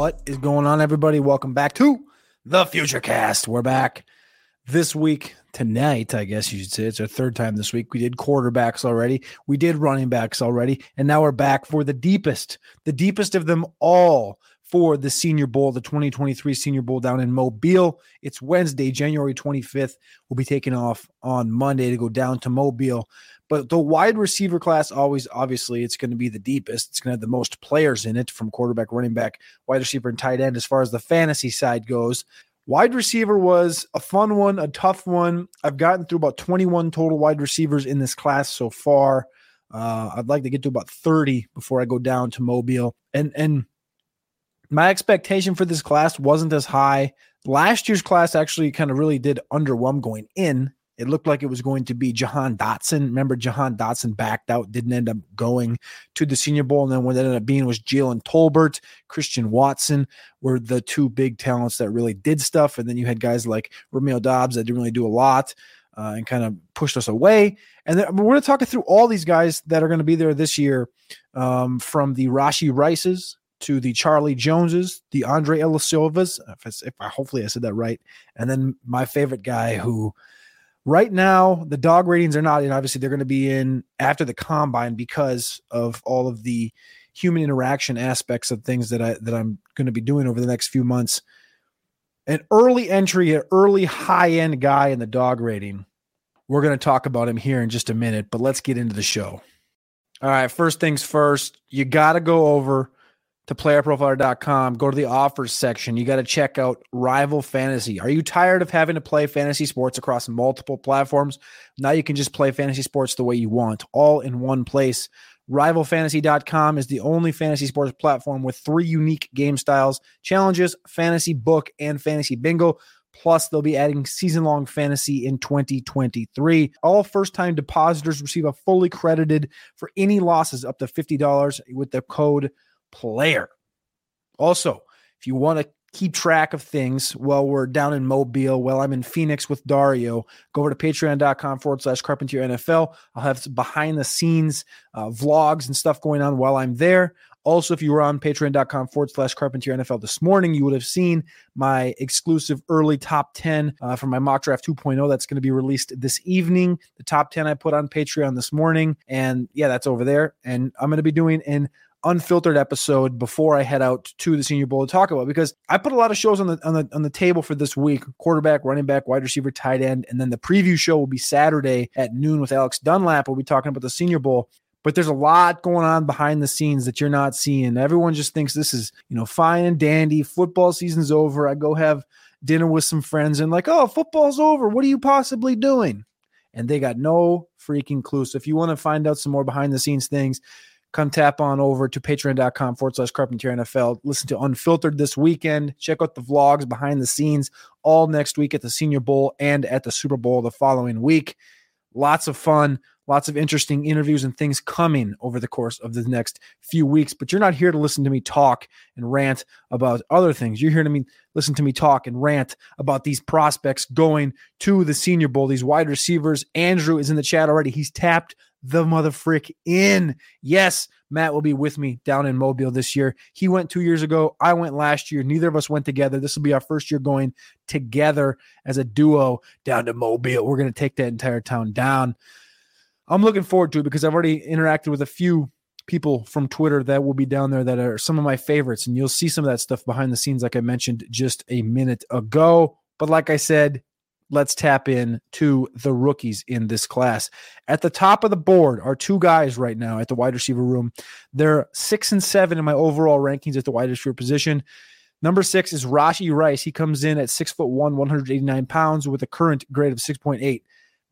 What is going on, everybody? Welcome back to the Future Cast. We're back this week, tonight, I guess you should say. It's our third time this week. We did quarterbacks already, we did running backs already, and now we're back for the deepest, the deepest of them all for the Senior Bowl, the 2023 Senior Bowl down in Mobile. It's Wednesday, January 25th. We'll be taking off on Monday to go down to Mobile. But the wide receiver class always, obviously, it's going to be the deepest. It's going to have the most players in it from quarterback, running back, wide receiver, and tight end as far as the fantasy side goes. Wide receiver was a fun one, a tough one. I've gotten through about 21 total wide receivers in this class so far. Uh, I'd like to get to about 30 before I go down to Mobile. And and my expectation for this class wasn't as high. Last year's class actually kind of really did underwhelm going in. It looked like it was going to be Jahan Dotson. Remember, Jahan Dotson backed out, didn't end up going to the Senior Bowl. And then what ended up being was Jalen Tolbert, Christian Watson were the two big talents that really did stuff. And then you had guys like Romeo Doubs that didn't really do a lot uh, and kind of pushed us away. And then we're going to talk through all these guys that are going to be there this year um, from the Rashee Rices to the Charlie Joneses, the Andre Iosivas, if, if I hopefully I said that right, and then my favorite guy who right now the dog ratings are not in. Obviously, they're going to be in after the combine because of all of the human interaction aspects of things that I that I'm going to be doing over the next few months. An early entry, an early high end guy in the dog rating. We're going to talk about him here in just a minute, but let's get into the show. All right, first things first, you got to go over to playerprofiler.com, go to the offers section. You got to check out Rival Fantasy. Are you tired of having to play fantasy sports across multiple platforms? Now you can just play fantasy sports the way you want, all in one place. RivalFantasy.com is the only fantasy sports platform with three unique game styles challenges, fantasy book, and fantasy bingo. Plus, they'll be adding season long fantasy in 2023. All first time depositors receive a fully credited for any losses up to $50 with the code player. Also, if you want to keep track of things while we're down in Mobile, while I'm in Phoenix with Dario, go over to patreon.com forward slash Carpentier NFL. I'll have behind the scenes uh, vlogs and stuff going on while I'm there. Also, if you were on patreon.com forward slash Carpentier NFL this morning, you would have seen my exclusive early top 10 uh, from my mock draft 2.0 that's going to be released this evening. The top 10 I put on Patreon this morning. And yeah, that's over there. And I'm going to be doing an unfiltered episode before I head out to the Senior Bowl to talk about because I put a lot of shows on the on the on the table for this week: quarterback, running back, wide receiver, tight end, and then the preview show will be Saturday at noon with Alex Dunlap. We'll be talking about the Senior Bowl. But there's a lot going on behind the scenes that you're not seeing. Everyone just thinks this is, you know, fine and dandy. Football season's over. I go have dinner with some friends and like, oh, football's over. What are you possibly doing? And they got no freaking clue. So if you want to find out some more behind the scenes things, come tap on over to patreon.com forward slash carpentier NFL. Listen to Unfiltered this weekend. Check out the vlogs behind the scenes all next week at the Senior Bowl and at the Super Bowl the following week. Lots of fun, lots of interesting interviews and things coming over the course of the next few weeks. But you're not here to listen to me talk and rant about other things. You're here to me listen to me talk and rant about these prospects going to the Senior Bowl, these wide receivers. Andrew is in the chat already. He's tapped the mother frick in. Yes, Matt will be with me down in Mobile this year. He went two years ago. I went last year. Neither of us went together. This will be our first year going together as a duo down to Mobile. We're going to take that entire town down. I'm looking forward to it because I've already interacted with a few people from Twitter that will be down there that are some of my favorites. And you'll see some of that stuff behind the scenes, like I mentioned just a minute ago. But like I said, let's tap in to the rookies in this class. At the top of the board are two guys right now at the wide receiver room. They're six and seven in my overall rankings at the wide receiver position. Number six is Rashee Rice. He comes in at six foot one, 189 pounds with a current grade of 6.8.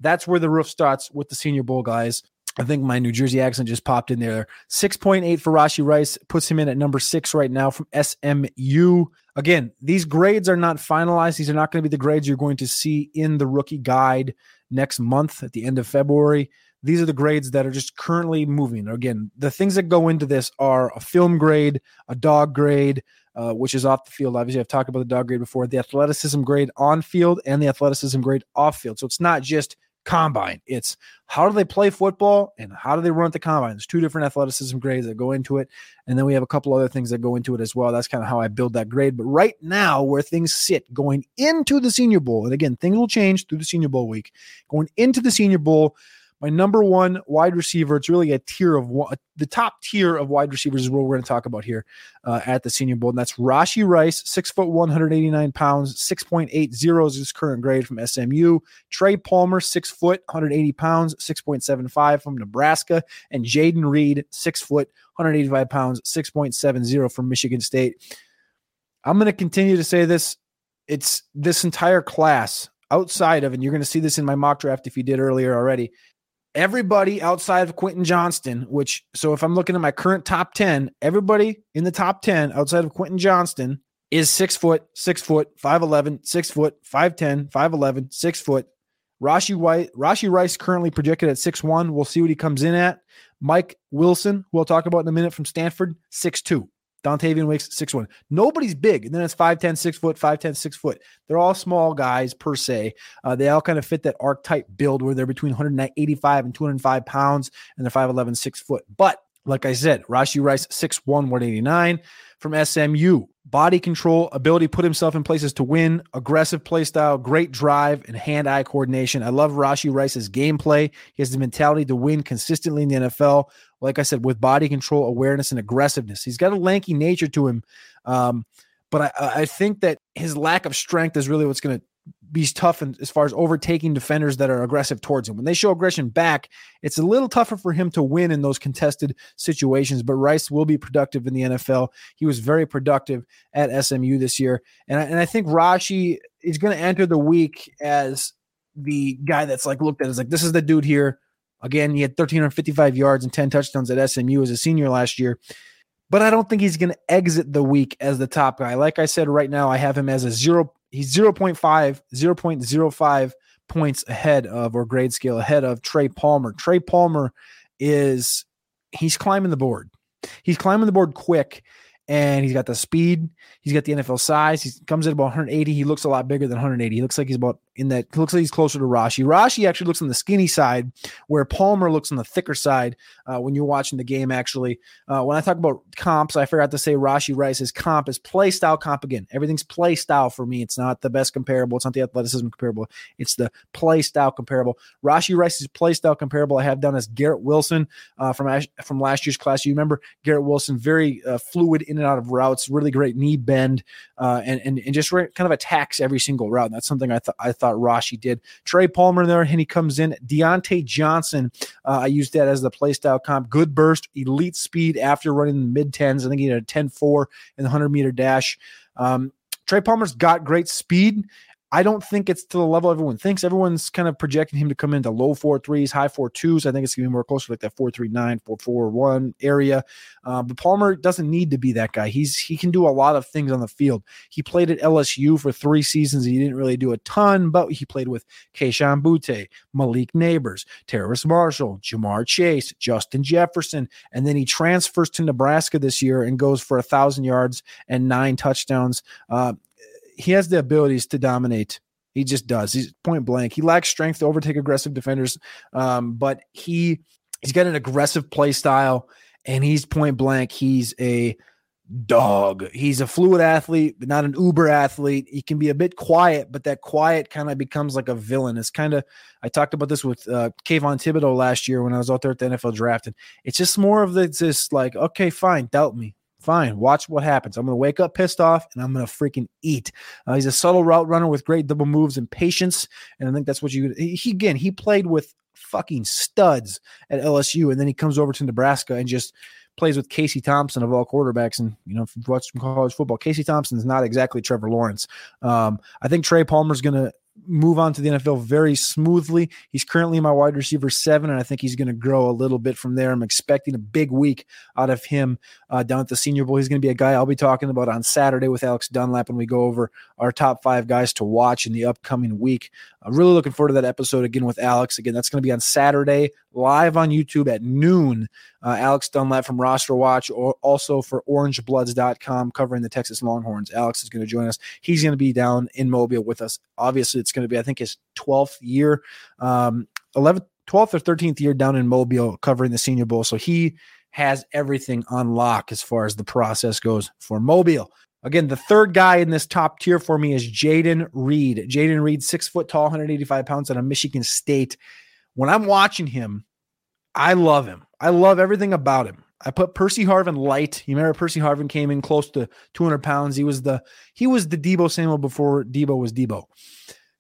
That's where the roof starts with the Senior Bowl guys. I think my New Jersey accent just popped in there. 6.8 for Rashee Rice puts him in at number six right now from SMU. Again, these grades are not finalized. These are not going to be the grades you're going to see in the rookie guide next month at the end of February. These are the grades that are just currently moving. Again, the things that go into this are a film grade, a dog grade, uh, which is off the field. Obviously, I've talked about the dog grade before, the athleticism grade on field and the athleticism grade off field. So it's not just combine. It's how do they play football and how do they run at the combine? There's two different athleticism grades that go into it. And then we have a couple other things that go into it as well. That's kind of how I build that grade. But right now, where things sit going into the Senior Bowl, and again, things will change through the Senior Bowl week, going into the Senior Bowl, my number one wide receiver, it's really a tier of one, the top tier of wide receivers is what we're going to talk about here uh, at the Senior Bowl. And that's Rashee Rice, six foot, 189 pounds, 6.80 is his current grade from SMU. Trey Palmer, six foot, 180 pounds, 6.75 from Nebraska. And Jayden Reed, six foot, 185 pounds, 6.70 from Michigan State. I'm going to continue to say this. It's this entire class outside of, and you're going to see this in my mock draft if you did earlier already everybody outside of Quentin Johnston, which so if I'm looking at my current top 10, everybody in the top 10 outside of Quentin Johnston is six foot, six foot, 5'11, six foot, 5'10, 5'11, six foot. Rashee White, Rashee Rice currently projected at six one. We'll see what he comes in at. Mike Wilson, who we'll talk about in a minute from Stanford, six two. Dontayvion Wicks, six one. Nobody's big. And then it's 5'10, 6 foot, 5'10, 6 foot. They're all small guys per se. Uh, they all kind of fit that archetype build where they're between 185 and 205 pounds and they're 5'11, 6 foot. But like I said, Rashee Rice, 6'1, 189 from SMU. Body control, ability to put himself in places to win, aggressive play style, great drive, and hand eye coordination. I love Rashee Rice's gameplay. He has the mentality to win consistently in the NFL. Like I said, with body control, awareness, and aggressiveness. He's got a lanky nature to him. Um, but I, I think that his lack of strength is really what's going to be tough in, as far as overtaking defenders that are aggressive towards him. When they show aggression back, it's a little tougher for him to win in those contested situations. But Rice will be productive in the NFL. He was very productive at SMU this year, and I, and I think Rashee is going to enter the week as the guy that's like looked at as like this is the dude here. Again, he had 1,355 yards and 10 touchdowns at SMU as a senior last year but I don't think he's going to exit the week as the top guy. Like I said, right now I have him as a zero he's 0.5, 0.05 points ahead of or grade scale ahead of Trey Palmer. Trey Palmer is he's climbing the board. He's climbing the board quick and he's got the speed. He's got the NFL size. He comes at about 180. He looks a lot bigger than 180. He looks like he's about in that. Looks like he's closer to Rashee. Rashee actually looks on the skinny side, where Palmer looks on the thicker side. Uh, when you're watching the game, actually, uh, when I talk about comps, I forgot to say Rashee Rice's comp is play style comp again. Everything's play style for me. It's not the best comparable. It's not the athleticism comparable. It's the play style comparable. Rashee Rice's play style comparable I have done as Garrett Wilson uh, from from last year's class. You remember Garrett Wilson, very uh, fluid in and out of routes, really great knee bend, uh, and, and and just kind of attacks every single route. And that's something I thought I thought Rashee did. Trey Palmer there, and he comes in. Diontae Johnson, uh, I used that as the play style comp. Good burst, elite speed after running the mid tens. I think he had a 10-4 in the hundred meter dash. Um, Trey Palmer's got great speed I don't think it's to the level everyone thinks. Everyone's kind of projecting him to come into low four threes, high four twos. I think it's going to be more closer like that four three nine, four four one area. Uh, but Palmer doesn't need to be that guy. He's he can do a lot of things on the field. He played at LSU for three seasons. He didn't really do a ton, but he played with Kayshon Boutte, Malik Nabers, Terrace Marshall, Ja'Marr Chase, Justin Jefferson, and then he transfers to Nebraska this year and goes for a thousand yards and nine touchdowns. Uh, he has the abilities to dominate. He just does. He's point blank. He lacks strength to overtake aggressive defenders, um, but he he's got an aggressive play style, and he's point blank. He's a dog. He's a fluid athlete, but not an uber athlete. He can be a bit quiet, but that quiet kind of becomes like a villain. It's kind of I talked about this with uh, Kayvon Thibodeaux last year when I was out there at the NFL draft, and it's just more of the just like okay, fine, doubt me, Fine. Watch what happens. I'm going to wake up pissed off and I'm going to freaking eat. Uh, he's a subtle route runner with great double moves and patience. And I think that's what you, he, again, he played with fucking studs at LSU. And then he comes over to Nebraska and just plays with Casey Thompson of all quarterbacks. And, you know, if you've watched some college football, Casey Thompson is not exactly Trevor Lawrence. Um, I think Trey Palmer's going to move on to the NFL very smoothly. He's currently my wide receiver seven, and I think he's going to grow a little bit from there. I'm expecting a big week out of him uh, down at the Senior Bowl. He's going to be a guy I'll be talking about on Saturday with Alex Dunlap when we go over our top five guys to watch in the upcoming week. I'm really looking forward to that episode again with Alex. Again, that's going to be on Saturday live on YouTube at noon. Uh, Alex Dunlap from Roster Watch, or also for OrangeBloods.com covering the Texas Longhorns. Alex is going to join us. He's going to be down in Mobile with us. Obviously, it's going to be I think his 12th year, um, 11th, 12th or 13th year down in Mobile covering the Senior Bowl. So he has everything on lock as far as the process goes for Mobile. Again, the third guy in this top tier for me is Jayden Reed. Jayden Reed, six foot tall, 185 pounds out of Michigan State. When I'm watching him, I love him. I love everything about him. I put Percy Harvin light. You remember Percy Harvin came in close to 200 pounds. He was the he was the Deebo Samuel before Deebo was Deebo.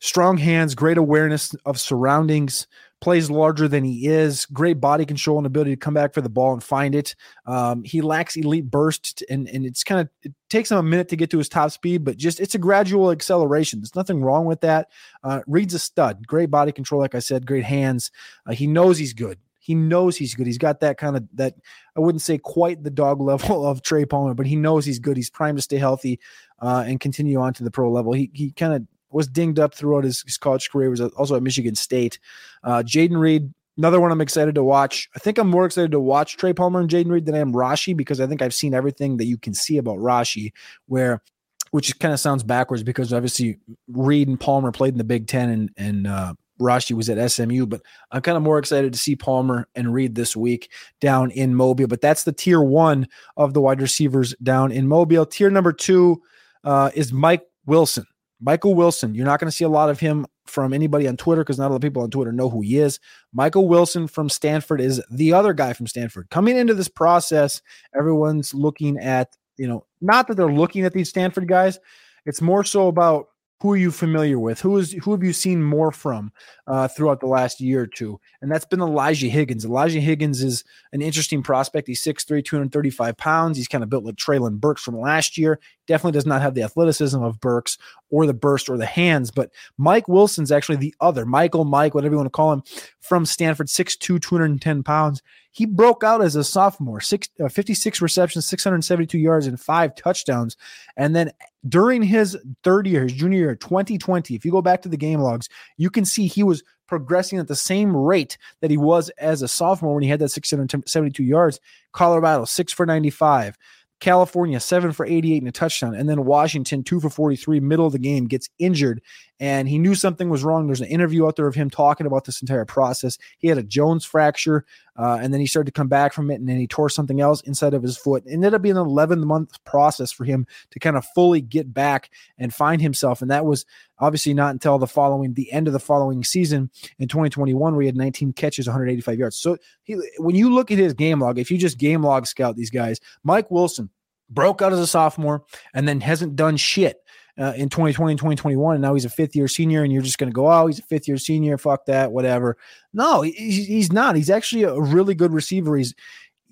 Strong hands, great awareness of surroundings, plays larger than he is, great body control and ability to come back for the ball and find it. Um, he lacks elite burst, and and it's kind of it takes him a minute to get to his top speed, but just it's a gradual acceleration. There's nothing wrong with that. Uh, Reed's a stud, great body control, like I said, great hands. Uh, he knows he's good. He knows he's good. He's got that kind of that I wouldn't say quite the dog level of Trey Palmer, but he knows he's good. He's primed to stay healthy uh, and continue on to the pro level. He he kind of was dinged up throughout his, his college career. Was also at Michigan State. Uh, Jayden Reed, another one I'm excited to watch. I think I'm more excited to watch Trey Palmer and Jayden Reed than I am Rashee because I think I've seen everything that you can see about Rashee, where which kind of sounds backwards because obviously Reed and Palmer played in the Big Ten and and uh, Rashee was at SMU, but I'm kind of more excited to see Palmer and Reed this week down in Mobile. But that's the tier one of the wide receivers down in Mobile. Tier number two uh, is Mike Wilson. Michael Wilson, you're not going to see a lot of him from anybody on Twitter because not a lot of people on Twitter know who he is. Michael Wilson from Stanford is the other guy from Stanford. Coming into this process, everyone's looking at, you know, not that they're looking at these Stanford guys, it's more so about who are you familiar with? Who is who have you seen more from uh, throughout the last year or two? And that's been Elijah Higgins. Elijah Higgins is an interesting prospect. He's 6'3", 235 pounds. He's kind of built like Treylon Burks from last year. Definitely does not have the athleticism of Burks or the burst or the hands. But Mike Wilson's actually the other. Michael, Mike, whatever you want to call him, from Stanford, 6'2", 210 pounds. He broke out as a sophomore, six, uh, 56 receptions, 672 yards, and five touchdowns. And then during his third year, his junior year, 2020, if you go back to the game logs, you can see he was progressing at the same rate that he was as a sophomore when he had that 672 yards. Colorado, six for 95. California, seven for 88 and a touchdown. And then Washington, two for 43, middle of the game, gets injured. And he knew something was wrong. There's an interview out there of him talking about this entire process. He had a Jones fracture, uh, and then he started to come back from it, and then he tore something else inside of his foot. It ended up being an 11 month process for him to kind of fully get back and find himself. And that was obviously not until the following, the end of the following season in 2021, where he had 19 catches, 185 yards. So he, when you look at his game log, if you just game log scout these guys, Mike Wilson broke out as a sophomore and then hasn't done shit uh, in 2020 and 2021. And now he's a fifth year senior, and you're just going to go, oh, he's a fifth year senior. Fuck that, whatever. No, he's not. He's actually a really good receiver. He's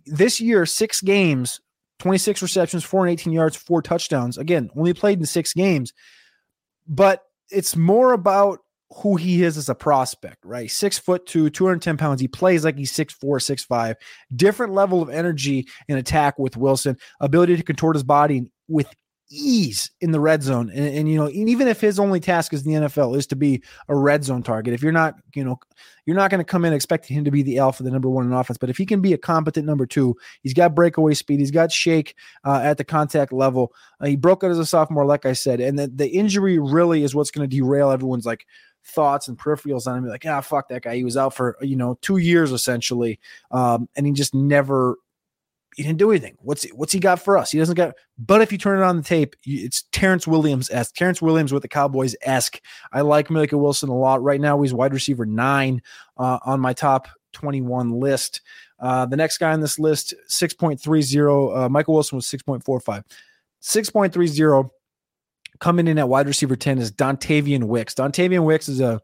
this year, six games, 26 receptions, 418 yards, four touchdowns. Again, only played in six games, but it's more about who he is as a prospect, right? Six foot two, 210 pounds. He plays like he's six four, six five. Different level of energy and attack with Wilson, ability to contort his body with ease in the red zone. And, and, you know, even if his only task is the NFL is to be a red zone target, if you're not, you know, you're not going to come in expecting him to be the alpha, the number one in offense. But if he can be a competent number two, he's got breakaway speed, he's got shake uh, at the contact level. Uh, he broke out as a sophomore, like I said, and the, the injury really is what's going to derail everyone's like thoughts and peripherals on him. Like, ah, fuck that guy. He was out for you know two years essentially, um, and he just never. He didn't do anything. What's what's he got for us? He doesn't got. But if you turn it on the tape, it's Terrance Williams esque. Terrance Williams with the Cowboys esque. I like Micah Wilson a lot. Right now, he's wide receiver nine uh, on my top 21 list. Uh, the next guy on this list, 6.30. Uh, Michael Wilson was 6.45. 6.30 coming in at wide receiver 10 is Dontayvion Wicks. Dontayvion Wicks is a,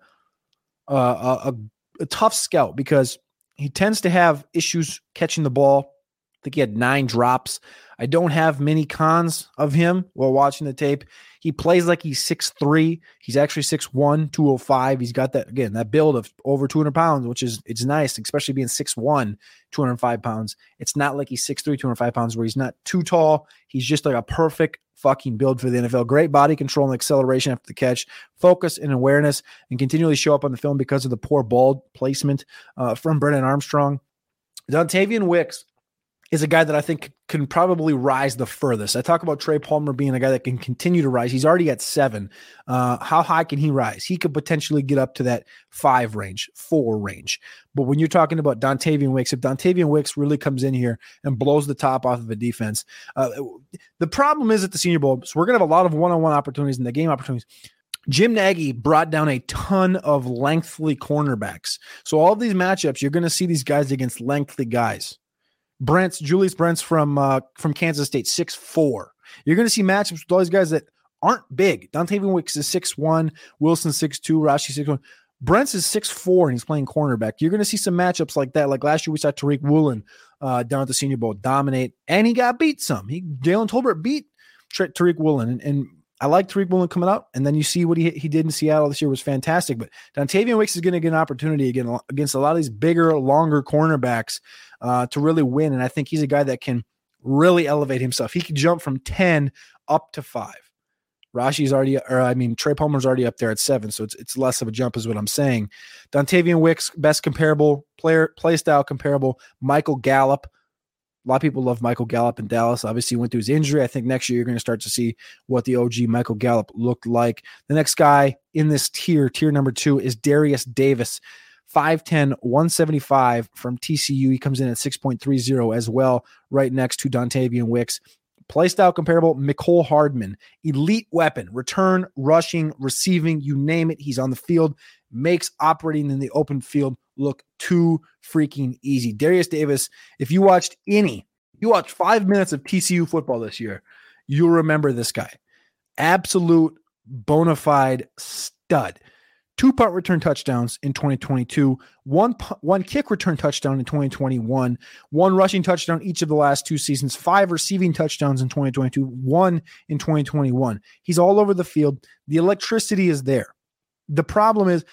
a, a, a tough scout because he tends to have issues catching the ball. Think he had nine drops. I don't have many cons of him while watching the tape. He plays like he's 6'3. He's actually 6'1, 205. He's got that, again, that build of over 200 pounds, which is, it's nice, especially being 6'1, 205 pounds. It's not like he's 6'3, 205 pounds, where he's not too tall. He's just like a perfect fucking build for the NFL. Great body control and acceleration after the catch, focus and awareness, and continually show up on the film because of the poor ball placement uh, from Brennan Armstrong. Dontayvion Wicks is a guy that I think can probably rise the furthest. I talk about Trey Palmer being a guy that can continue to rise. He's already at seven. Uh, how high can he rise? He could potentially get up to that five range, four range. But when you're talking about Dontayvion Wicks, if Dontayvion Wicks really comes in here and blows the top off of a defense, uh, the problem is at the Senior Bowl. So we're gonna have a lot of one-on-one opportunities and the game opportunities. Jim Nagy brought down a ton of lengthy cornerbacks. So all of these matchups, you're going to see these guys against lengthy guys. Brents, Julius Brents from uh, from Kansas State, six four. You're going to see matchups with all these guys that aren't big. Dontayvion Wicks is six one, Wilson six two, Rashee six one. Brents is six four and he's playing cornerback. You're going to see some matchups like that. Like last year, we saw Tariq Woolen uh, down at the Senior Bowl dominate, and he got beat some. He Jalen Tolbert beat Tariq Woolen, and, and I like Tariq Woolen coming out, and then you see what he he did in Seattle this year was fantastic. But Dontayvion Wicks is going to get an opportunity again against a lot of these bigger, longer cornerbacks uh, to really win. And I think he's a guy that can really elevate himself. He can jump from 10 up to five. Rashee's already, or I mean, Trey Palmer's already up there at seven, so it's it's less of a jump, is what I'm saying. Dontayvion Wicks, best comparable player, play style comparable. Michael Gallup, a lot of people love Michael Gallup in Dallas. Obviously, went through his injury. I think next year you're going to start to see what the OG Michael Gallup looked like. The next guy in this tier, tier number two, is Derius Davis. 5'10, 175 from TCU. He comes in at 6.30 as well, right next to Dontayvion Wicks. Playstyle comparable, Mecole Hardman. Elite weapon, return, rushing, receiving, you name it. He's on the field, makes operating in the open field look too freaking easy. Derius Davis, if you watched any, you watched five minutes of TCU football this year, you'll remember this guy. Absolute bona fide stud two punt return touchdowns in 2022, one one kick return touchdown in 2021, one rushing touchdown each of the last two seasons, five receiving touchdowns in 2022, one in 2021. He's all over the field. The electricity is there. The problem is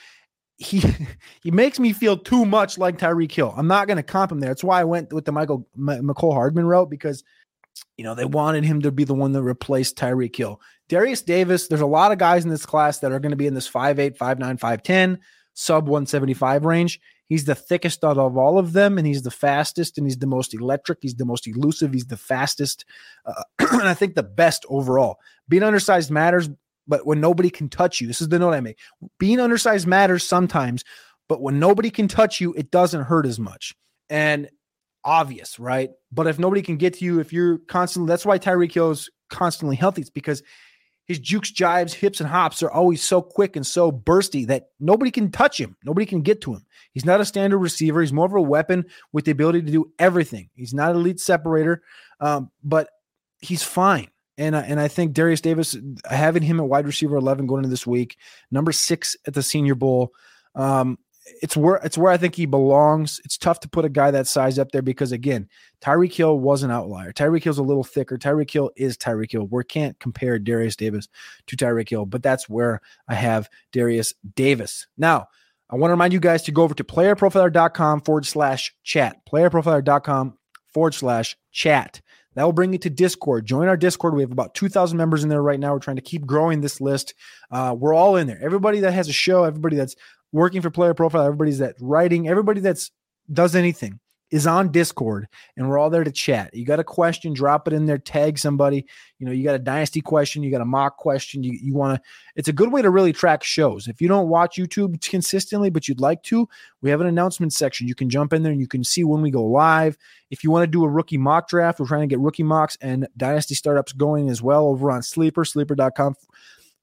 he he makes me feel too much like Tyreek Hill. I'm not going to comp him there. That's why I went with the Michael M- Mecole Hardman route because you know they wanted him to be the one that replaced Tyreek Hill. Derius Davis, there's a lot of guys in this class that are going to be in this 5'8, 5'9, 5'10, sub 175 range. He's the thickest out of all of them, and he's the fastest, and he's the most electric. He's the most elusive. He's the fastest, uh, and I think the best overall. Being undersized matters, but when nobody can touch you, this is the note I make. Being undersized matters sometimes, but when nobody can touch you, it doesn't hurt as much. And obvious, right? But if nobody can get to you, if you're constantly, that's why Tyreek Hill is constantly healthy. It's because his jukes, jives, hips, and hops are always so quick and so bursty that nobody can touch him. Nobody can get to him. He's not a standard receiver. He's more of a weapon with the ability to do everything. He's not an elite separator, um, but he's fine. And, uh, and I think Derius Davis, having him at wide receiver 11 going into this week, number six at the Senior Bowl, um, it's where it's where I think he belongs. It's tough to put a guy that size up there because again, Tyreek Hill was an outlier. Tyreek Hill's a little thicker. Tyreek Hill is Tyreek Hill. We can't compare Derius Davis to Tyreek Hill, but that's where I have Derius Davis. Now, I want to remind you guys to go over to playerprofiler.com forward slash chat. Playerprofiler.com forward slash chat. That will bring you to Discord. Join our Discord. We have about 2,000 members in there right now. We're trying to keep growing this list. Uh, we're all in there. Everybody that has a show, everybody that's working for Player Profiler, everybody's that writing, everybody that's does anything is on Discord and we're all there to chat. You got a question, drop it in there, tag somebody. You know, you got a dynasty question, you got a mock question. You, you want to, it's a good way to really track shows. If you don't watch YouTube consistently, but you'd like to, we have an announcement section. You can jump in there and you can see when we go live. If you want to do a rookie mock draft, we're trying to get rookie mocks and dynasty startups going as well over on Sleeper, sleeper.com.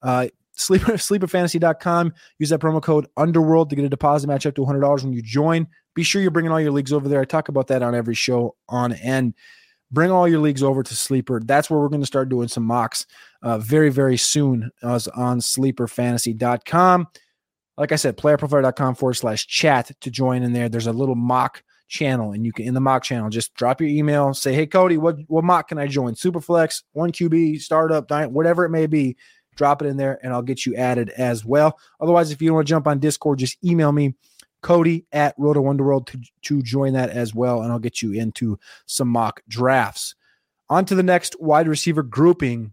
Uh, sleeper sleeperfantasy.com use that promo code underworld to get a deposit match up to $100 when you join Be sure you're bringing all your leagues over there. I talk about that on every show on end. Bring all your leagues over to Sleeper. That's where we're going to start doing some mocks uh, very, very soon as on sleeperfantasy.com. Like I said, playerprofiler.com forward slash chat to join in there. There's a little mock channel, and you can in the mock channel just drop your email, say, "Hey Cody, what what mock can I join? Superflex, one QB, startup, whatever it may be." Drop it in there, and I'll get you added as well. Otherwise, if you want to jump on Discord, just email me Cody at Roto Underworld to, to join that as well, and I'll get you into some mock drafts. On to the next wide receiver grouping.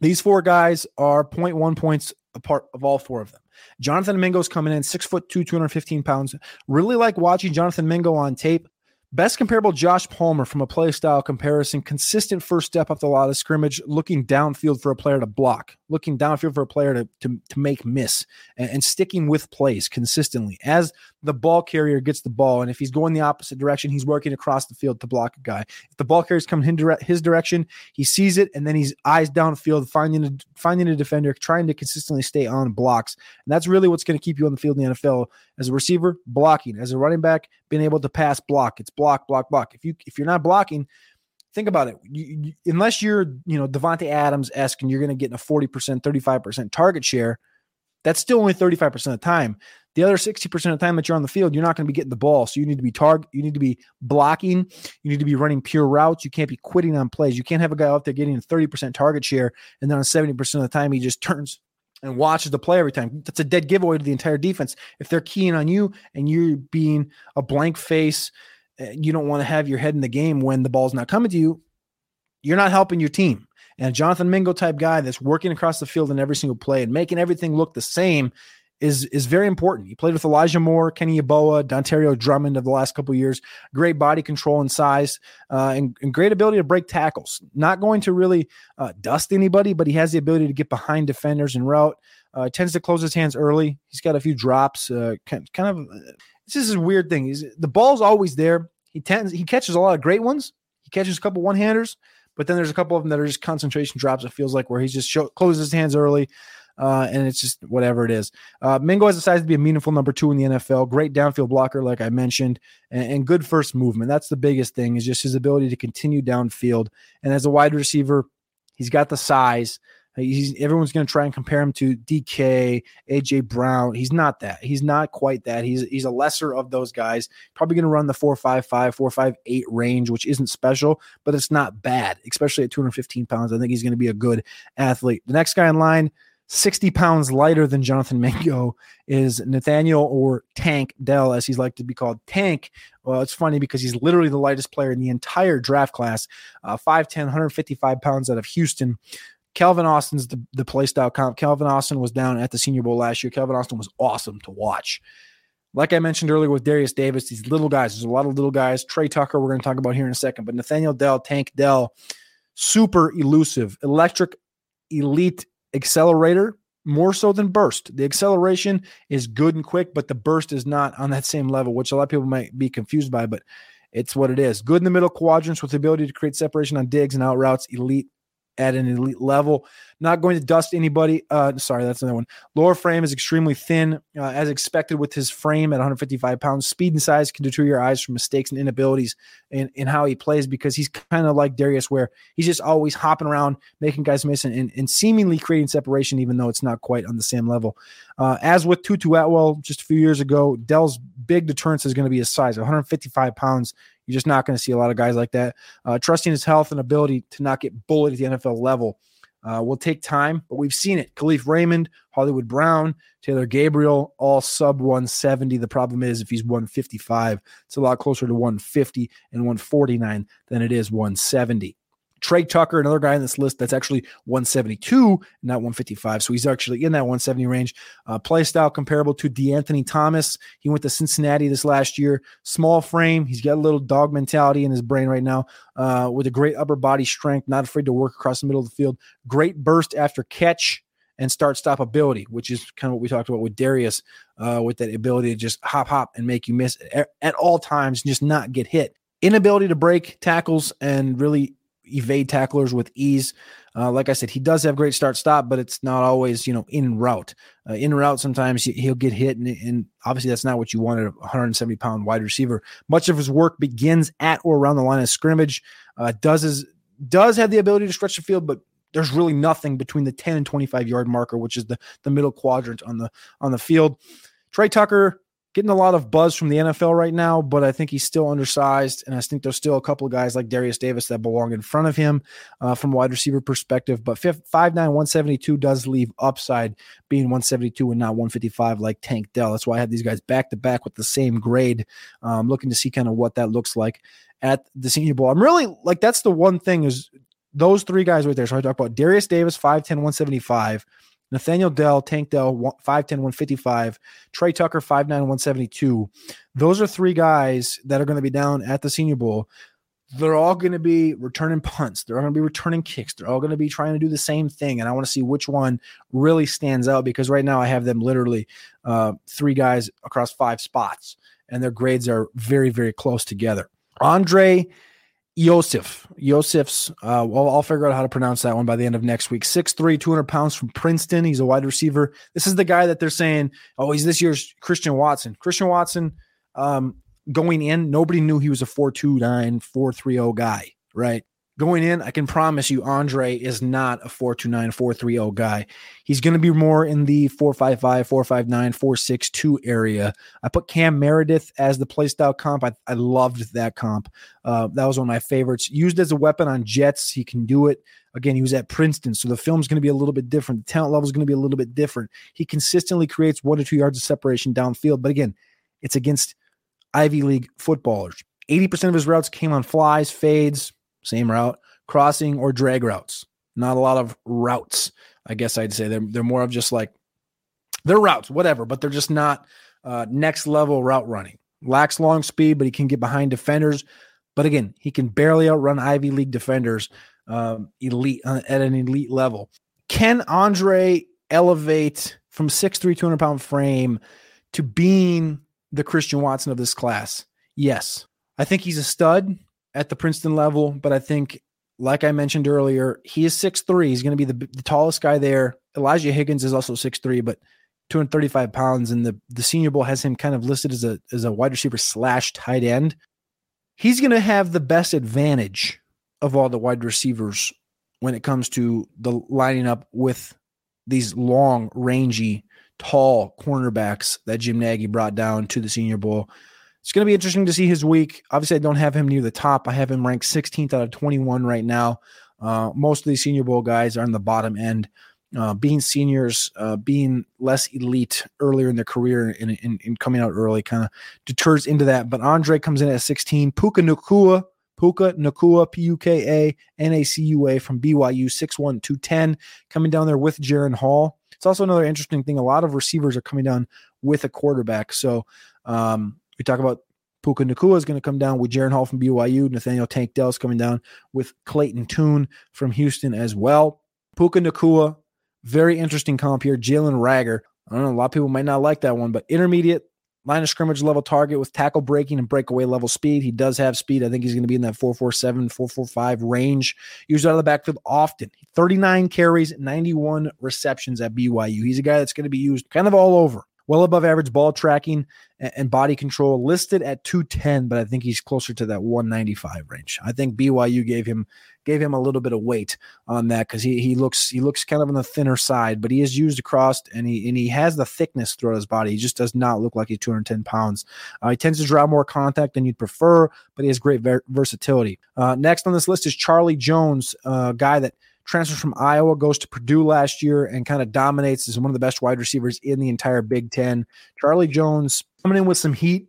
These four guys are 0.1 points apart of all four of them. Jonathan Mingo's coming in six foot two, 215 pounds. Really like watching Jonathan Mingo on tape. Best comparable Josh Palmer from a play style comparison. Consistent first step up the line of scrimmage, looking downfield for a player to block, looking downfield for a player to, to, to make miss, and, and sticking with plays consistently. As the ball carrier gets the ball, and if he's going the opposite direction, he's working across the field to block a guy. If the ball carrier's coming his direction, he sees it, and then he's eyes downfield, finding a, finding a defender, trying to consistently stay on blocks. And that's really what's going to keep you on the field in the NFL. As a receiver, blocking. As a running back, being able to pass block. It's block, block, block. If you if you're not blocking, think about it. You, you, unless you're you know Davante Adams esque and you're going to get a forty percent, thirty five percent target share, that's still only thirty five percent of the time. The other sixty percent of the time that you're on the field, you're not going to be getting the ball. So you need to be target. You need to be blocking. You need to be running pure routes. You can't be quitting on plays. You can't have a guy out there getting a thirty percent target share and then on seventy percent of the time he just turns and watches the play every time. That's a dead giveaway to the entire defense. If they're keying on you and you're being a blank face eh, you don't want to have your head in the game when the ball's not coming to you, you're not helping your team. And Jonathan Mingo type guy that's working across the field in every single play and making everything look the same is is very important. He played with Elijah Moore, Kenny Yeboah, Dontario Drummond of the last couple years. Great body control and size, uh, and, and, great ability to break tackles. Not going to really uh, dust anybody, but he has the ability to get behind defenders and route. Uh, tends to close his hands early. He's got a few drops. Uh, kind, kind of this is a weird thing. He's, the ball's always there. He tends he catches a lot of great ones. He catches a couple one handers, but then there's a couple of them that are just concentration drops. It feels like where he's just show, closes his hands early. Uh, and it's just whatever it is. Uh, Mingo has decided to be a meaningful number two in the NFL. Great downfield blocker, like I mentioned, and, and, good first movement. That's the biggest thing is just his ability to continue downfield. And as a wide receiver, he's got the size. He's everyone's going to try and compare him to DK, AJ Brown. He's not that. He's not quite that. He's he's a lesser of those guys. Probably going to run the 455, 458 range, which isn't special, but it's not bad, especially at 215 pounds. I think he's going to be a good athlete. The next guy in line, 60 pounds lighter than Jonathan Mingo, is Nathaniel or Tank Dell, as he's like to be called. Tank, well, it's funny because he's literally the lightest player in the entire draft class. Uh, 5'10, 155 pounds out of Houston. Calvin Austin's the, the play style comp. Calvin Austin was down at the Senior Bowl last year. Calvin Austin was awesome to watch. Like I mentioned earlier with Derius Davis, these little guys, there's a lot of little guys. Tre Tucker, we're going to talk about here in a second, but Nathaniel Dell, Tank Dell, super elusive, electric, elite accelerator, more so than burst. The acceleration is good and quick, but the burst is not on that same level, which a lot of people might be confused by, but it's what it is. Good in the middle quadrants with the ability to create separation on digs and out routes, elite at an elite level. Not going to dust anybody. Uh, sorry, that's another one. Lower frame is extremely thin, uh, as expected with his frame at 155 pounds. Speed and size can deter your eyes from mistakes and inabilities in, in how he plays because he's kind of like Derius, where he's just always hopping around, making guys miss and, and, and seemingly creating separation, even though it's not quite on the same level. Uh, as with Tutu Atwell just a few years ago, Dell's big deterrence is going to be his size 155 pounds. You're just not going to see a lot of guys like that. Uh, trusting his health and ability to not get bullied at the NFL level uh, will take time, but we've seen it. Kalif Raymond, Hollywood Brown, Taylor Gabriel, all sub 170. The problem is if he's 155, it's a lot closer to 150 and 149 than it is 170. Tre Tucker, another guy on this list that's actually 172, not 155. So he's actually in that 170 range. Uh, play style comparable to De'Anthony Thomas. He went to Cincinnati this last year. Small frame. He's got a little dog mentality in his brain right now uh, with a great upper body strength, not afraid to work across the middle of the field. Great burst after catch and start stop ability, which is kind of what we talked about with Derius, uh, with that ability to just hop, hop, and make you miss at, at all times, and just not get hit. Inability to break tackles and really evade tacklers with ease. Uh, like I said, he does have great start stop, but it's not always you know in route. Uh, in route, sometimes he'll get hit, and, and, obviously that's not what you want a 170 pound wide receiver. Much of his work begins at or around the line of scrimmage. Uh, does his does have the ability to stretch the field, but there's really nothing between the 10 and 25 yard marker, which is the the middle quadrant on the on the field. Tre Tucker getting a lot of buzz from the NFL right now, but I think he's still undersized. And I think there's still a couple of guys like Derius Davis that belong in front of him uh, from wide receiver perspective. But 5'9, 172 does leave upside being 172 and not 155 like Tank Dell. That's why I had these guys back to back with the same grade. Um, looking to see kind of what that looks like at the Senior Bowl. I'm really like, that's the one thing is those three guys right there. So I talk about Derius Davis, 5'10, 175. Nathaniel Dell, Tank Dell, 5'10, 155. Tre Tucker, 5'9, 172. Those are three guys that are going to be down at the Senior Bowl. They're all going to be returning punts. They're all going to be returning kicks. They're all going to be trying to do the same thing. And I want to see which one really stands out because right now I have them literally uh, three guys across five spots, and their grades are very, very close together. Andre Yosef. Yosef's, uh, well, I'll figure out how to pronounce that one by the end of next week. 6'3, 200 pounds from Princeton. He's a wide receiver. This is the guy that they're saying, oh, he's this year's Christian Watson. Christian Watson, um, going in, nobody knew he was a 4'2'9, 4'3'0 guy, right? Going in, I can promise you, Andre is not a 429, 430 guy. He's going to be more in the 455, 459, 462 area. I put Cam Meredith as the playstyle comp. I, I loved that comp. Uh, that was one of my favorites. Used as a weapon on Jets, he can do it. Again, he was at Princeton, so the film's going to be a little bit different. The talent level is going to be a little bit different. He consistently creates one to two yards of separation downfield, but again, it's against Ivy League footballers. 80% of his routes came on flies, fades, same route, crossing or drag routes. Not a lot of routes, I guess I'd say. They're, they're more of just like, they're routes, whatever, but they're just not uh, next level route running. Lacks long speed, but he can get behind defenders. But again, he can barely outrun Ivy League defenders um, elite uh, at an elite level. Can Andre elevate from 6'3, 200 pound frame to being the Christian Watson of this class? Yes. I think he's a stud at the Princeton level, but I think, like I mentioned earlier, he is six three. He's going to be the, the tallest guy there. Elijah Higgins is also six three, but 235 pounds, and the the Senior Bowl has him kind of listed as a as a wide receiver slash tight end. He's going to have the best advantage of all the wide receivers when it comes to the lining up with these long, rangy, tall cornerbacks that Jim Nagy brought down to the Senior Bowl. It's going to be interesting to see his week. Obviously, I don't have him near the top. I have him ranked 16th out of 21 right now. Uh, most of these Senior Bowl guys are in the bottom end. Uh, being seniors, uh, being less elite earlier in their career and, and, and coming out early kind of deters into that. But Andre comes in at 16. Puka Nacua, Puka Nacua, P U K A N A C U A from BYU, 6'1, 210, coming down there with Jaren Hall. It's also another interesting thing. A lot of receivers are coming down with a quarterback. So, um, we talk about Puka Nacua is going to come down with Jaren Hall from BYU. Nathaniel Tank Dell is coming down with Clayton Tune from Houston as well. Puka Nacua, very interesting comp here. Jalen Reagor. I don't know. A lot of people might not like that one, but intermediate line of scrimmage level target with tackle breaking and breakaway level speed. He does have speed. I think he's going to be in that 447, 445 range. Used out of the backfield often. 39 carries, 91 receptions at BYU. He's a guy that's going to be used kind of all over well above average ball tracking and body control, listed at 210, but I think he's closer to that 195 range. I think BYU gave him gave him a little bit of weight on that because he he looks he looks kind of on the thinner side, but he is used across and he and he has the thickness throughout his body. He just does not look like he's 210 pounds. Uh, he tends to draw more contact than you'd prefer, but he has great ver- versatility. Uh, next on this list is Charlie Jones, uh, guy that transfers from Iowa, goes to Purdue last year and kind of dominates as one of the best wide receivers in the entire Big Ten. Charlie Jones coming in with some heat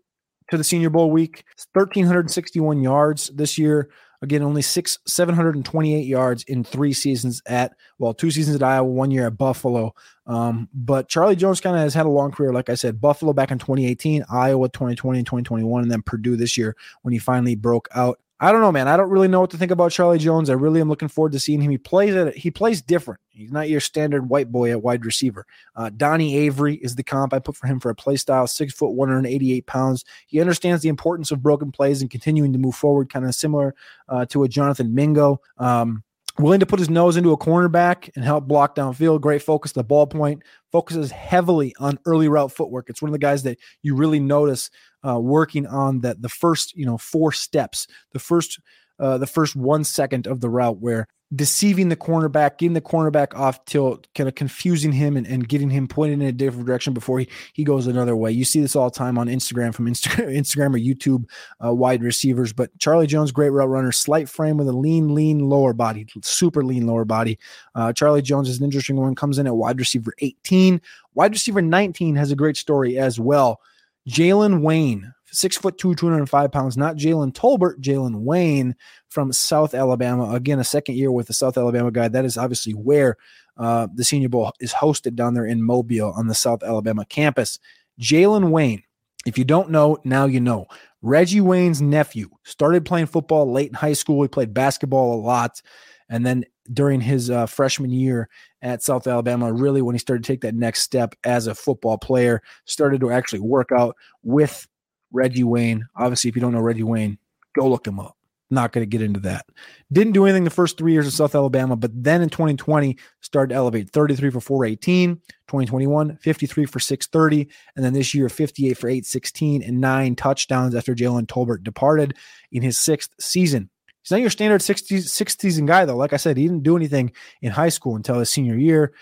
to the Senior Bowl week, 1,361 yards this year. Again, only six, 728 yards in three seasons at, well, two seasons at Iowa, one year at Buffalo. Um, but Charlie Jones kind of has had a long career. Like I said, Buffalo back in 2018, Iowa 2020 and 2021, and then Purdue this year when he finally broke out I don't know, man. I don't really know what to think about Charlie Jones. I really am looking forward to seeing him. He plays it. He plays different. He's not your standard white boy at wide receiver. Uh, Donnie Avery is the comp I put for him for a play style, six foot, 188 pounds. He understands the importance of broken plays and continuing to move forward, kind of similar uh, to a Jonathan Mingo. Um, willing to put his nose into a cornerback and help block downfield. Great focus the ball point. Focuses heavily on early route footwork. It's one of the guys that you really notice uh, working on that the first you know four steps, the first uh, the first one second of the route where deceiving the cornerback, getting the cornerback off tilt, kind of confusing him and, and getting him pointed in a different direction before he, he goes another way. You see this all the time on Instagram from Instagram, Instagram or YouTube uh, wide receivers. But Charlie Jones, great route runner, slight frame with a lean, lean lower body, super lean lower body. Uh, Charlie Jones is an interesting one, comes in at wide receiver 18. Wide receiver 19 has a great story as well. Jalen Wayne, six foot two, 205 pounds, not Jalen Tolbert, Jalen Wayne from South Alabama. Again, a second year with the South Alabama guy. That is obviously where uh, the Senior Bowl is hosted down there in Mobile on the South Alabama campus. Jalen Wayne, if you don't know, now you know. Reggie Wayne's nephew started playing football late in high school. He played basketball a lot. And then during his uh, freshman year at South Alabama, really when he started to take that next step as a football player, started to actually work out with Reggie Wayne. Obviously, if you don't know Reggie Wayne, go look him up. Not going to get into that. Didn't do anything the first three years of South Alabama, but then in 2020 started to elevate 33 for 418, 2021, 53 for 630, and then this year 58 for 816 and nine touchdowns after Jalen Tolbert departed in his sixth season. He's not your standard 60, sixth season guy, though. Like I said, he didn't do anything in high school until his senior year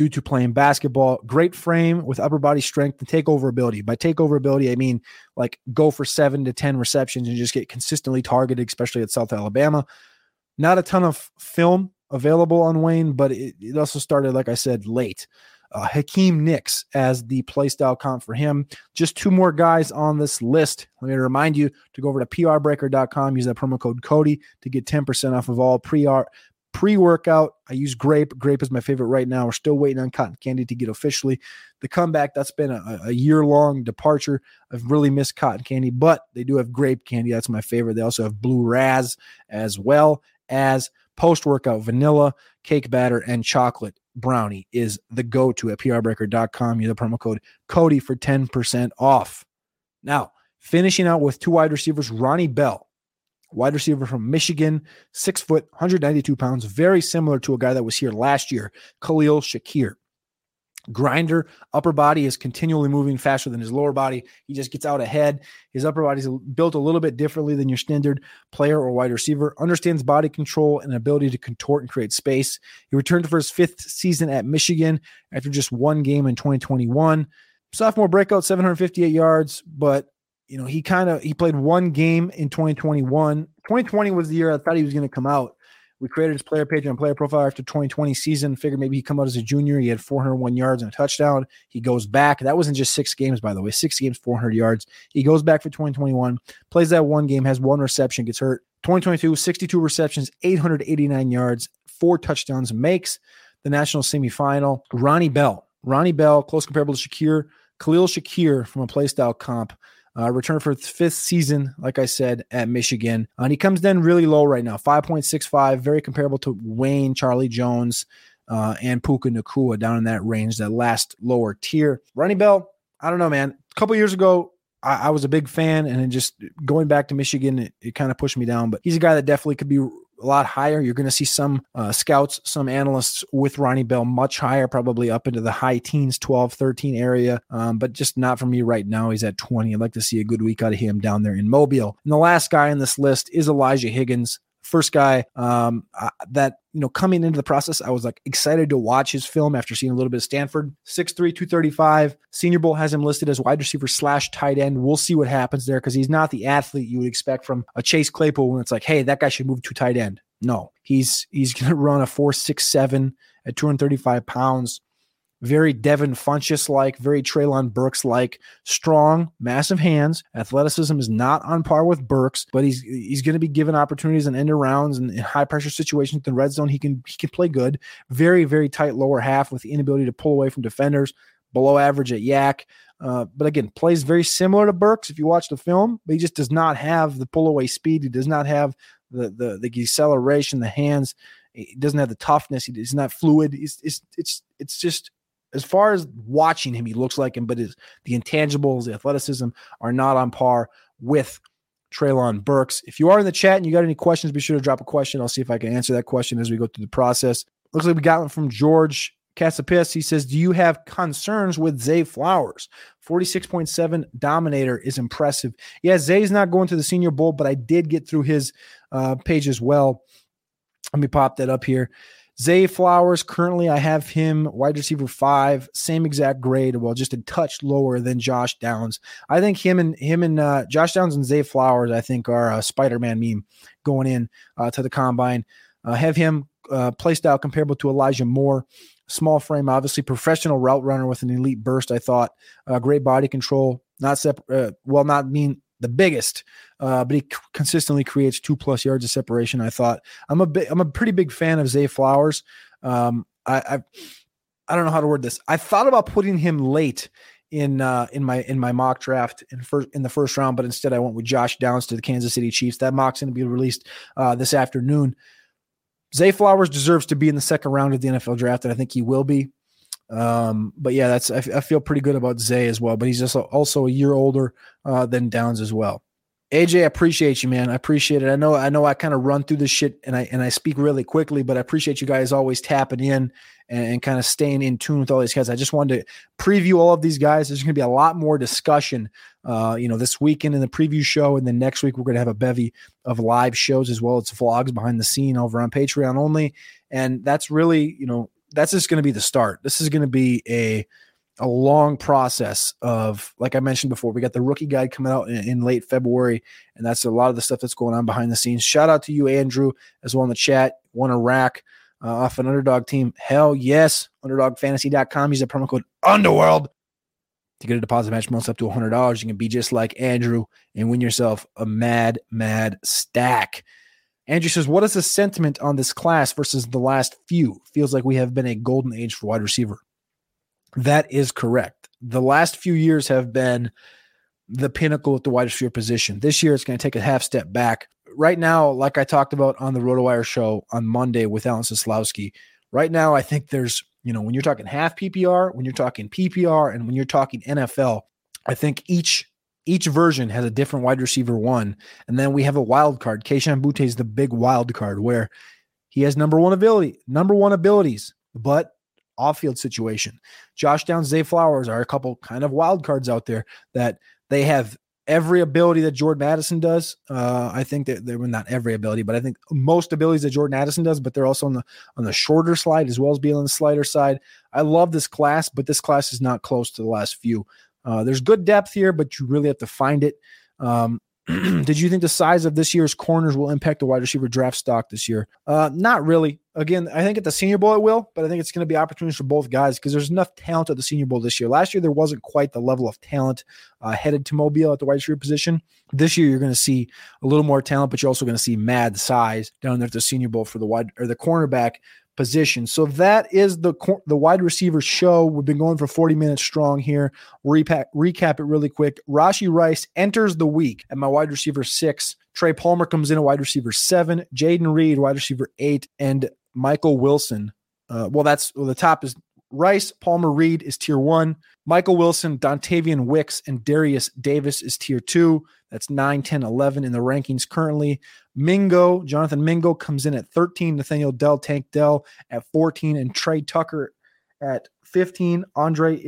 due to playing basketball. Great frame with upper body strength and takeover ability. By takeover ability, I mean like go for seven to 10 receptions and just get consistently targeted, especially at South Alabama. Not a ton of film available on Wayne, but it, it also started, like I said, late. Uh, Hakeem Nicks as the playstyle comp for him. Just two more guys on this list. Let me remind you to go over to prbreaker.com, use that promo code Cody to get 10% off of all pre pre workout. I use grape. Grape is my favorite right now. We're still waiting on cotton candy to get officially the comeback. That's been a, a year long departure. I've really missed cotton candy, but they do have grape candy. That's my favorite. They also have blue raz as well as post workout vanilla, cake batter, and chocolate brownie is the go to at prbreaker.com. Use the promo code Cody for 10% off. Now, finishing out with two wide receivers, Ronnie Bell wide receiver from Michigan, six foot, 192 pounds, very similar to a guy that was here last year, Khalil Shakir. Grinder, upper body is continually moving faster than his lower body. He just gets out ahead. His upper body is built a little bit differently than your standard player or wide receiver. Understands body control and ability to contort and create space. He returned for his fifth season at Michigan after just one game in 2021. Sophomore breakout, 758 yards, but you know, he kind of he played one game in 2021. 2020 was the year I thought he was going to come out. We created his player page and player profile after 2020 season. Figured maybe he'd come out as a junior. He had 401 yards and a touchdown. He goes back. That wasn't just six games, by the way. Six games, 400 yards. He goes back for 2021. Plays that one game, has one reception, gets hurt. 2022, 62 receptions, 889 yards, four touchdowns, makes the national semifinal. Ronnie Bell. Ronnie Bell, close comparable to Shakir. Khalil Shakir from a playstyle comp. Uh, returned for fifth season, like I said, at Michigan. Uh, and he comes in really low right now, 5.65, very comparable to Wayne, Charlie Jones, uh, and Puka Nacua down in that range, that last lower tier. Ronnie Bell, I don't know, man. A couple years ago, I, I, was a big fan, and just going back to Michigan, it, it kind of pushed me down. But he's a guy that definitely could be a lot higher. You're going to see some uh, scouts, some analysts with Ronnie Bell much higher, probably up into the high teens, 12, 13 area, um, but just not for me right now. He's at 20. I'd like to see a good week out of him down there in Mobile. And the last guy on this list is Elijah Higgins first guy um, that you know coming into the process i was like excited to watch his film after seeing a little bit of stanford. 6'3 235 senior bowl has him listed as wide receiver slash tight end. We'll see what happens there because he's not the athlete you would expect from a chase claypool when it's like hey that guy should move to tight end. No he's he's going to run a 467 at 235 pounds very Devin Funchess like, very Treylon Burks like, strong, massive hands. Athleticism is not on par with Burks, but he's he's going to be given opportunities and end arounds and in high pressure situations in the red zone. He can he can play good. Very very tight lower half with the inability to pull away from defenders. Below average at YAC. Uh, but again, plays very similar to Burks if you watch the film, but he just does not have the pull away speed. He does not have the the the acceleration, the hands. He doesn't have the toughness. He, he's not fluid. It's it's it's it's just as far as watching him, he looks like him, but his the intangibles, the athleticism are not on par with Treylon Burks. If you are in the chat and you got any questions, be sure to drop a question. I'll see if I can answer that question as we go through the process. Looks like we got one from George Casapis. He says, Do you have concerns with Zay Flowers? 46.7 Dominator is impressive. Yeah, Zay's not going to the Senior Bowl, but I did get through his uh, page as well. Let me pop that up here. Zay Flowers, currently I have him wide receiver five, same exact grade, well, just a touch lower than Josh Downs. I think him and him and uh, Josh Downs and Zay Flowers, I think, are a Spider-Man meme going in uh, to the combine. Uh, have him uh, placed out comparable to Elijah Moore. Small frame, obviously professional route runner with an elite burst. I thought uh, great body control, not separate. Uh, well, not mean the biggest, uh, but he c- consistently creates two plus yards of separation. I thought I'm a bit, I'm a pretty big fan of Zay Flowers. Um, I, I, I don't know how to word this. I thought about putting him late in uh, in my in my mock draft in first in the first round, but instead I went with Josh Downs to the Kansas City Chiefs. That mock's going to be released uh, this afternoon. Zay Flowers deserves to be in the second round of the NFL draft, and I think he will be. Um, but yeah, that's I, I, feel pretty good about Zay as well. But he's just also a year older uh, than Downs as well. AJ, I appreciate you, man. I appreciate it. I know, I know, I kind of run through this shit and I and I speak really quickly, but I appreciate you guys always tapping in and, and kind of staying in tune with all these guys. I just wanted to preview all of these guys. There's going to be a lot more discussion, uh, you know, this weekend in the preview show, and then next week we're going to have a bevy of live shows as well as vlogs behind the scene over on Patreon only. And that's really, you know, that's just going to be the start. This is going to be a a long process of, like I mentioned before, we got the rookie guide coming out in, in, late February, and that's a lot of the stuff that's going on behind the scenes. Shout out to you, Andrew, as well in the chat. Won a rack uh, off an underdog team. Hell yes. Underdogfantasy.com. Use the promo code Underworld to get a deposit match most up to $100. You can be just like Andrew and win yourself a mad, mad stack. Andrew says, What is the sentiment on this class versus the last few? Feels like we have been a golden age for wide receiver. That is correct. The last few years have been the pinnacle at the wide receiver position. This year, it's going to take a half step back. Right now, like I talked about on the RotoWire show on Monday with Alan Seslowsky, right now, I think there's, you know, when you're talking half PPR, when you're talking PPR, and when you're talking NFL, I think each each version has a different wide receiver one. And then we have a wild card. Kayshon Boutte is the big wild card where he has number one ability, number one abilities, but off-field situation. Josh Downs, Zay Flowers are a couple kind of wild cards out there that they have every ability that Jordan Addison does. Uh, I think that they're not every ability, but I think most abilities that Jordan Addison does, but they're also on the on the shorter slide as well as being on the slider side. I love this class, but this class is not close to the last few. Uh, there's good depth here, but you really have to find it. Um, did you think the size of this year's corners will impact the wide receiver draft stock this year? Uh, not really. Again, I think at the Senior Bowl it will, but I think it's going to be opportunities for both guys because there's enough talent at the Senior Bowl this year. Last year there wasn't quite the level of talent uh, headed to Mobile at the wide receiver position. This year you're going to see a little more talent, but you're also going to see mad size down there at the Senior Bowl for the wide or the cornerback position. So that is the the wide receiver show. We've been going for 40 minutes strong here. Repack, recap it really quick. Rashee Rice enters the week at my wide receiver six. Trey Palmer comes in at wide receiver seven. Jayden Reed, wide receiver eight, and Michael Wilson. Uh, well, that's well, the top is Rice, Palmer, Reed is tier one. Michael Wilson, Dontayvion Wicks, and Derius Davis is tier two. That's 9, 10, 11 in the rankings currently. Mingo, Jonathan Mingo comes in at 13. Nathaniel Dell, Tank Dell at 14. And Tre Tucker at 15. Andrei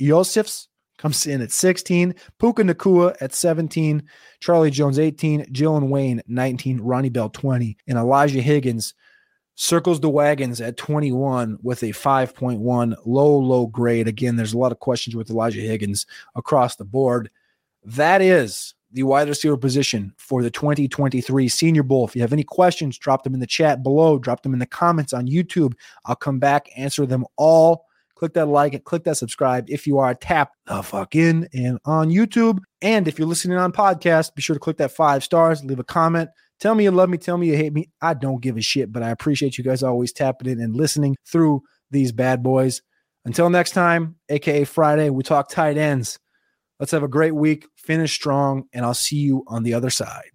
Iosivas comes in at 16. Puka Nacua at 17. Charlie Jones, 18. Jalen Wayne, 19. Ronnie Bell, 20. And Elijah Higgins circles the wagons at 21 with a 5.1 low, low grade. Again, there's a lot of questions with Elijah Higgins across the board. That is the wide receiver position for the 2023 Senior Bowl. If you have any questions, drop them in the chat below, drop them in the comments on YouTube. I'll come back, answer them all. Click that like and click that subscribe if you are. Tap the fuck in and on YouTube. And if you're listening on podcast, be sure to click that five stars, leave a comment. Tell me you love me, tell me you hate me. I don't give a shit, but I appreciate you guys always tapping in and listening through these bad boys. Until next time, aka Friday, we talk tight ends. Let's have a great week, finish strong, and I'll see you on the other side.